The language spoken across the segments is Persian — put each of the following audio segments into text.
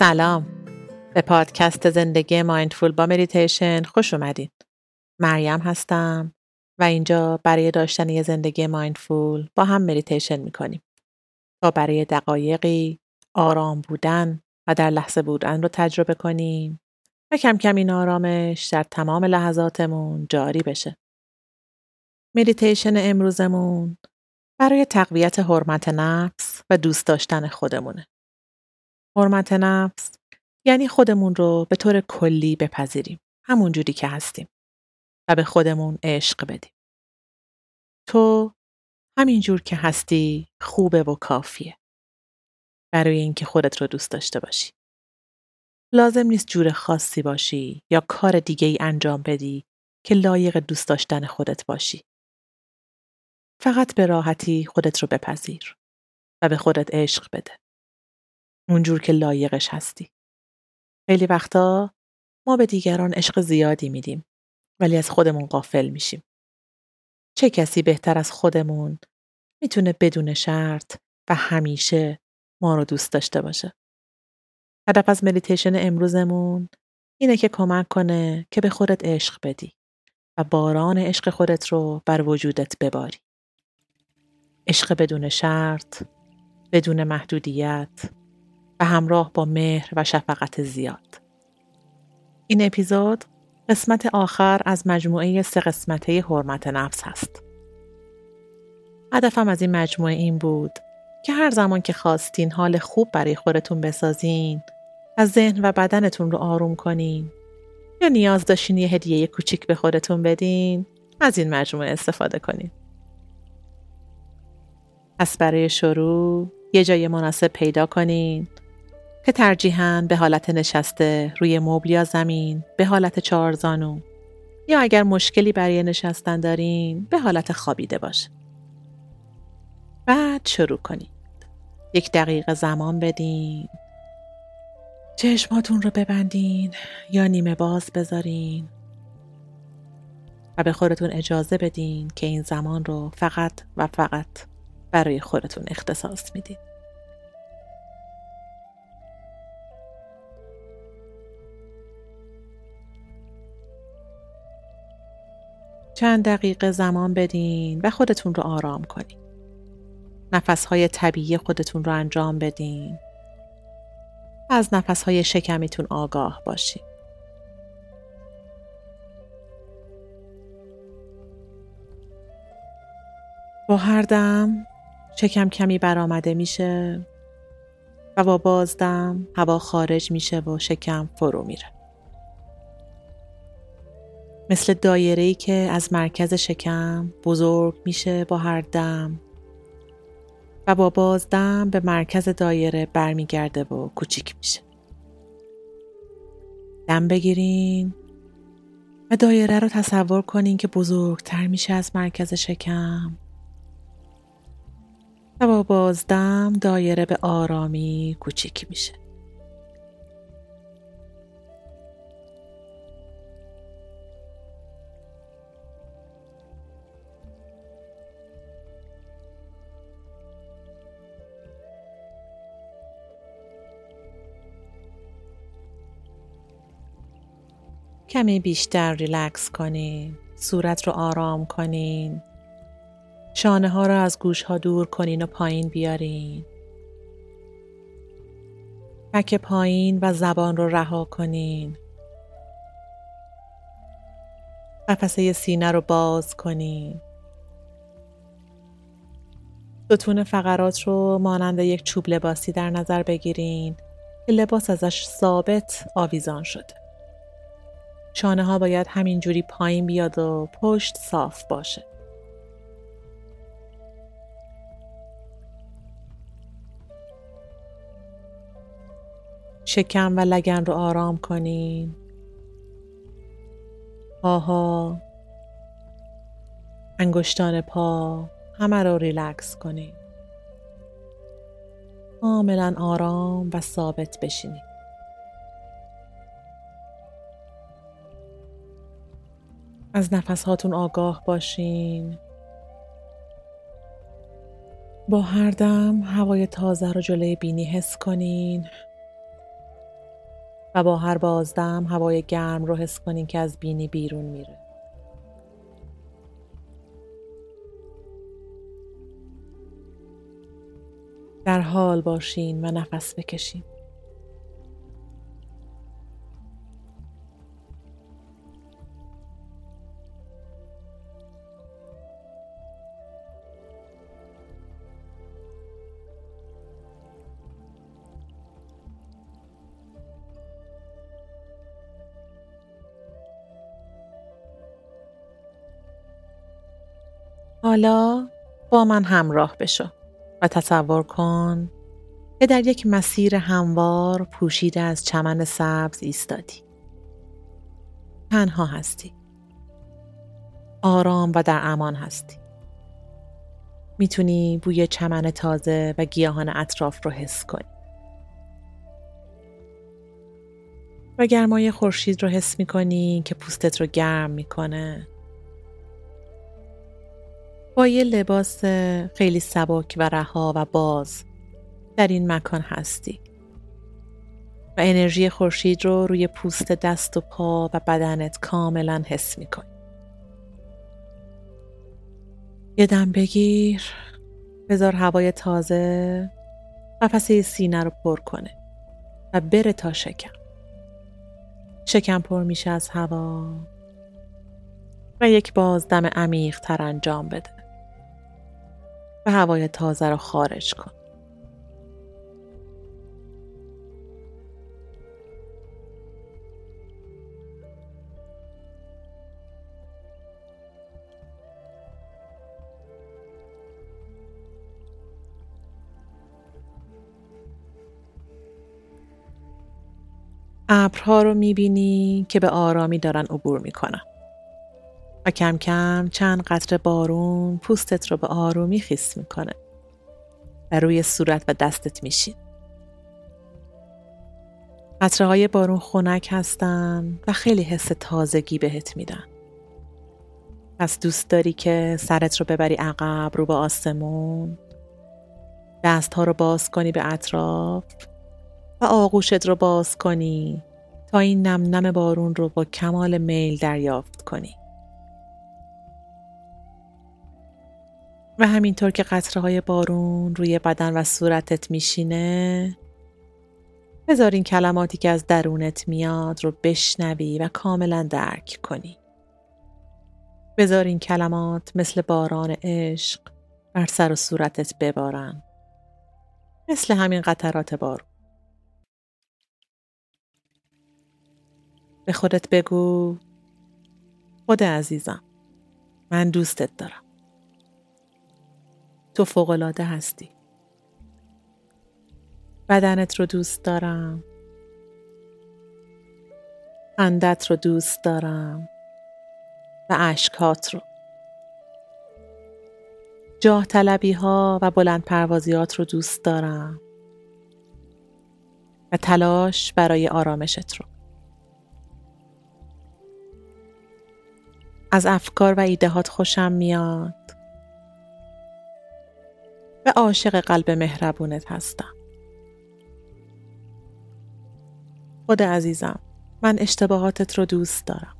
سلام به پادکست زندگی mindful با مدیتیشن خوش اومدین مریم هستم و اینجا برای داشتن یه زندگی mindful با هم مدیتیشن می‌کنیم تا برای دقایقی آرام بودن و در لحظه بودن رو تجربه کنیم و کم کم این آرامش در تمام لحظاتمون جاری بشه. مدیتیشن امروزمون برای تقویت حرمت نفس و دوست داشتن خودمونه. حرمت نفس یعنی خودمون رو به طور کلی بپذیریم همون جوری که هستیم و به خودمون عشق بدیم. تو همین جور که هستی خوبه و کافیه. برای اینکه خودت رو دوست داشته باشی. لازم نیست جور خاصی باشی یا کار دیگه ای انجام بدی که لایق دوست داشتن خودت باشی. فقط به راحتی خودت رو بپذیر و به خودت عشق بده. اونجور که لایقش هستی. خیلی وقتا ما به دیگران عشق زیادی میدیم ولی از خودمون قافل میشیم. چه کسی بهتر از خودمون می‌تونه بدون شرط و همیشه ما رو دوست داشته باشه. هدف از مدیتیشن امروزمون اینه که کمک کنه که به خودت عشق بدی و باران عشق خودت رو بر وجودت بباری. عشق بدون شرط، بدون محدودیت و همراه با مهر و شفقت زیاد. این اپیزود قسمت آخر از مجموعه سه قسمته حرمت نفس هست. هدفم از این مجموعه این بود که هر زمان که خواستین حال خوب برای خودتون بسازین از ذهن و بدنتون رو آروم کنین یا نیاز داشتین یه هدیه کوچیک به خودتون بدین از این مجموعه استفاده کنین. پس برای شروع یه جای مناسب پیدا کنین که ترجیحاً به حالت نشسته روی مبل یا زمین به حالت چهارزانو یا اگر مشکلی برای نشستن دارین به حالت خوابیده باشه. بعد شروع کنید. یک دقیقه زمان بدین. چشماتون رو ببندین یا نیمه باز بذارین و به خودتون اجازه بدین که این زمان رو فقط و فقط برای خودتون اختصاص میدین. چند دقیقه زمان بدین و خودتون رو آرام کنین. نفسهای طبیعی خودتون رو انجام بدین. از نفسهای شکمیتون آگاه باشین. با هر دم شکم کمی برآمده میشه و با بازدم هوا خارج میشه و شکم فرو میره. مثل دایره که از مرکز شکم بزرگ میشه با هر دم و با بازدم به مرکز دایره برمیگرده و کوچیک میشه. دم بگیرین و دایره رو تصور کنین که بزرگتر میشه از مرکز شکم و با بازدم دایره به آرامی کوچیک میشه. کمی بیشتر ریلکس کنین صورت رو آرام کنین. شانه ها رو از گوش ها دور کنین و پایین بیارین. پک پایین و زبان رو رها کنین. قفسه سینه رو باز کنین. ستون فقرات رو مانند یک چوب لباسی در نظر بگیرین که لباس ازش ثابت آویزان شده. شانه ها باید همینجوری پایین بیاد و پشت صاف باشه. شکم و لگن رو آرام کنین. پاها انگشتان پا همه رو ریلکس کنین. کاملا آرام و ثابت بشینید. از نفس هاتون آگاه باشین با هر دم هوای تازه رو جلوی بینی حس کنین و با هر بازدم هوای گرم رو حس کنین که از بینی بیرون میره. در حال باشین و نفس بکشین. حالا با من همراه بشو و تصور کن که در یک مسیر هموار پوشیده از چمن سبز ایستادی. تنها هستی. آرام و در امان هستی. می‌تونی بوی چمن تازه و گیاهان اطراف رو حس کنی. و گرمای خورشید رو حس می‌کنی که پوستت رو گرم می‌کنه با یه لباس خیلی سبک و رها و باز در این مکان هستی. و انرژی خورشید رو روی پوست دست و پا و بدنت کاملا حس می‌کنی. یه دم بگیر بذار هوای تازه قفسه سینه رو پر کنه و بره تا شکم. شکم پر میشه از هوا و یک بازدم عمیق تر انجام بده. و هوای تازه را خارج کن. ابرها رو می‌بینی که به آرامی دارن عبور می‌کنن. و کم کم چند قطره بارون پوستت رو به آرومی خیس می‌کنه و روی صورت و دستت میشین. قطره های بارون خنک هستن و خیلی حس تازگی بهت میدن. پس دوست داری که سرت رو ببری عقب رو به آسمون دست ها رو باز کنی به اطراف و آغوشت رو باز کنی تا این نم نم بارون رو با کمال میل دریافت کنی. و همینطور که قطره های بارون روی بدن و صورتت میشینه بذار این کلماتی که از درونت میاد رو بشنوی و کاملا درک کنی. بذار این کلمات مثل باران عشق بر سر و صورتت ببارن. مثل همین قطرات بارون. به خودت بگو خود عزیزم من دوستت دارم. تو فوقالعاده هستی. بدنت رو دوست دارم. خندت رو دوست دارم. و اشکات رو. جاه طلبی ها و بلند پروازیات رو دوست دارم. و تلاش برای آرامشت رو. از افکار و ایدهات خوشم میاد. و عاشق قلب مهربونت هستم. خود عزیزم من اشتباهاتت رو دوست دارم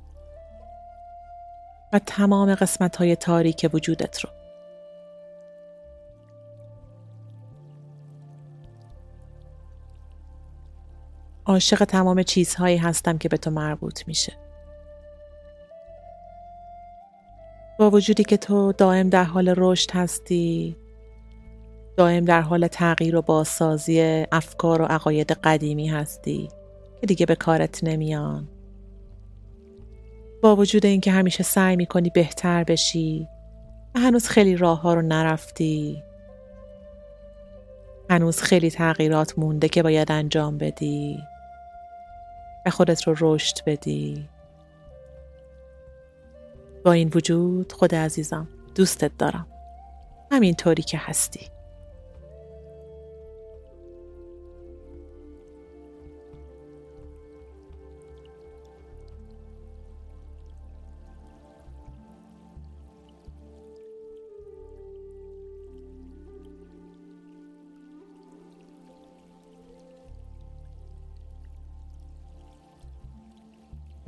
و تمام قسمت های تاریک وجودت رو. عاشق تمام چیزهایی هستم که به تو مربوط میشه. با وجودی که تو دائم در حال رشد هستی دائم در حال تغییر و بازسازی افکار و عقاید قدیمی هستی که دیگه به کارت نمیان. با وجود اینکه همیشه سعی می‌کنی بهتر بشی و هنوز خیلی راه ها رو نرفتی هنوز خیلی تغییرات مونده که باید انجام بدی و خودت رو رشد بدی. با این وجود خود عزیزم دوستت دارم. همینطوری که هستی.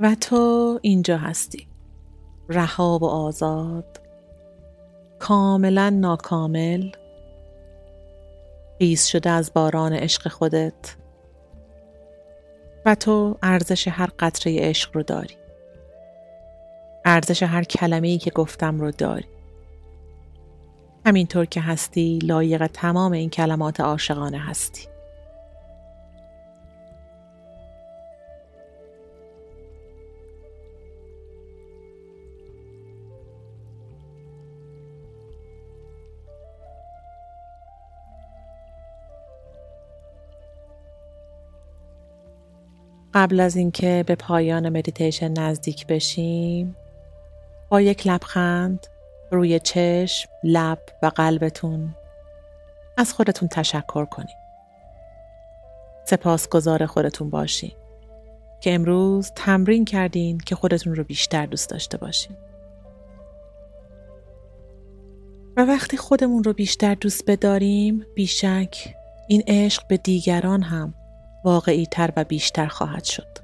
و تو اینجا هستی. رها و آزاد. کاملا ناکامل. خیز شده از باران عشق خودت. و تو ارزش هر قطره عشق رو داری. ارزش هر کلمه ای که گفتم رو داری. همینطور که هستی لایق تمام این کلمات عاشقانه هستی. قبل از اینکه به پایان مدیتیشن نزدیک بشیم با یک لبخند روی چشم، لب و قلبتون از خودتون تشکر کنید. سپاسگزار خودتون باشین که امروز تمرین کردین که خودتون رو بیشتر دوست داشته باشین. و وقتی خودمون رو بیشتر دوست بداریم بیشک این عشق به دیگران هم واقعی تر و بیشتر خواهد شد.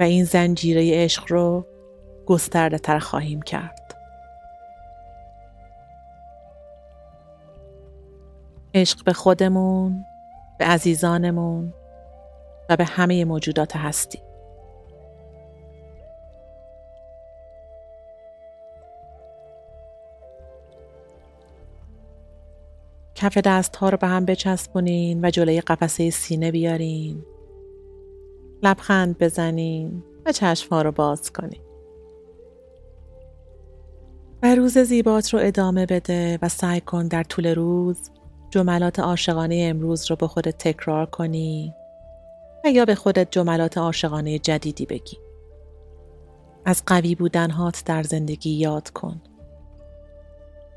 و این زنجیره عشق رو گسترده تر خواهیم کرد. عشق به خودمون به عزیزانمون و به همه موجودات هستی کف دست ها رو به هم بچسبونین و جلوی قفسه سینه بیارین. لبخند بزنین و چشم ها رو باز کنین. و روز زیبات رو ادامه بده و سعی کن در طول روز جملات عاشقانه امروز رو به خودت تکرار کنی و یا به خودت جملات عاشقانه جدیدی بگی. از قوی بودن هات در زندگی یاد کن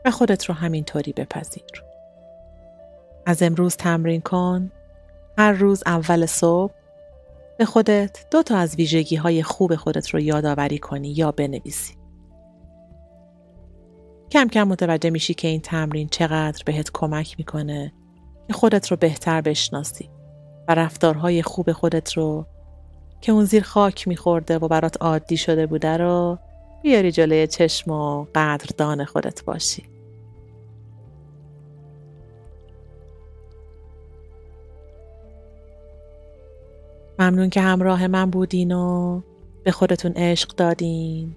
و خودت رو همینطوری بپذیر. از امروز تمرین کن هر روز اول صبح به خودت دو تا از ویژگی های خوب خودت رو یادآوری کنی یا بنویسی. کم کم متوجه میشی که این تمرین چقدر بهت کمک می‌کنه که خودت رو بهتر بشناسی و رفتارهای خوب خودت رو که اون زیر خاک میخورده و برات عادی شده بوده رو بیاری جلوی چشم و قدردان خودت باشی. ممنون که همراه من بودین و به خودتون عشق دادین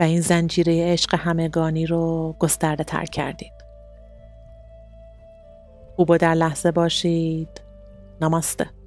و این زنجیره عشق همگانی رو گسترده تر کردین. خوب و در لحظه باشید. نماسته.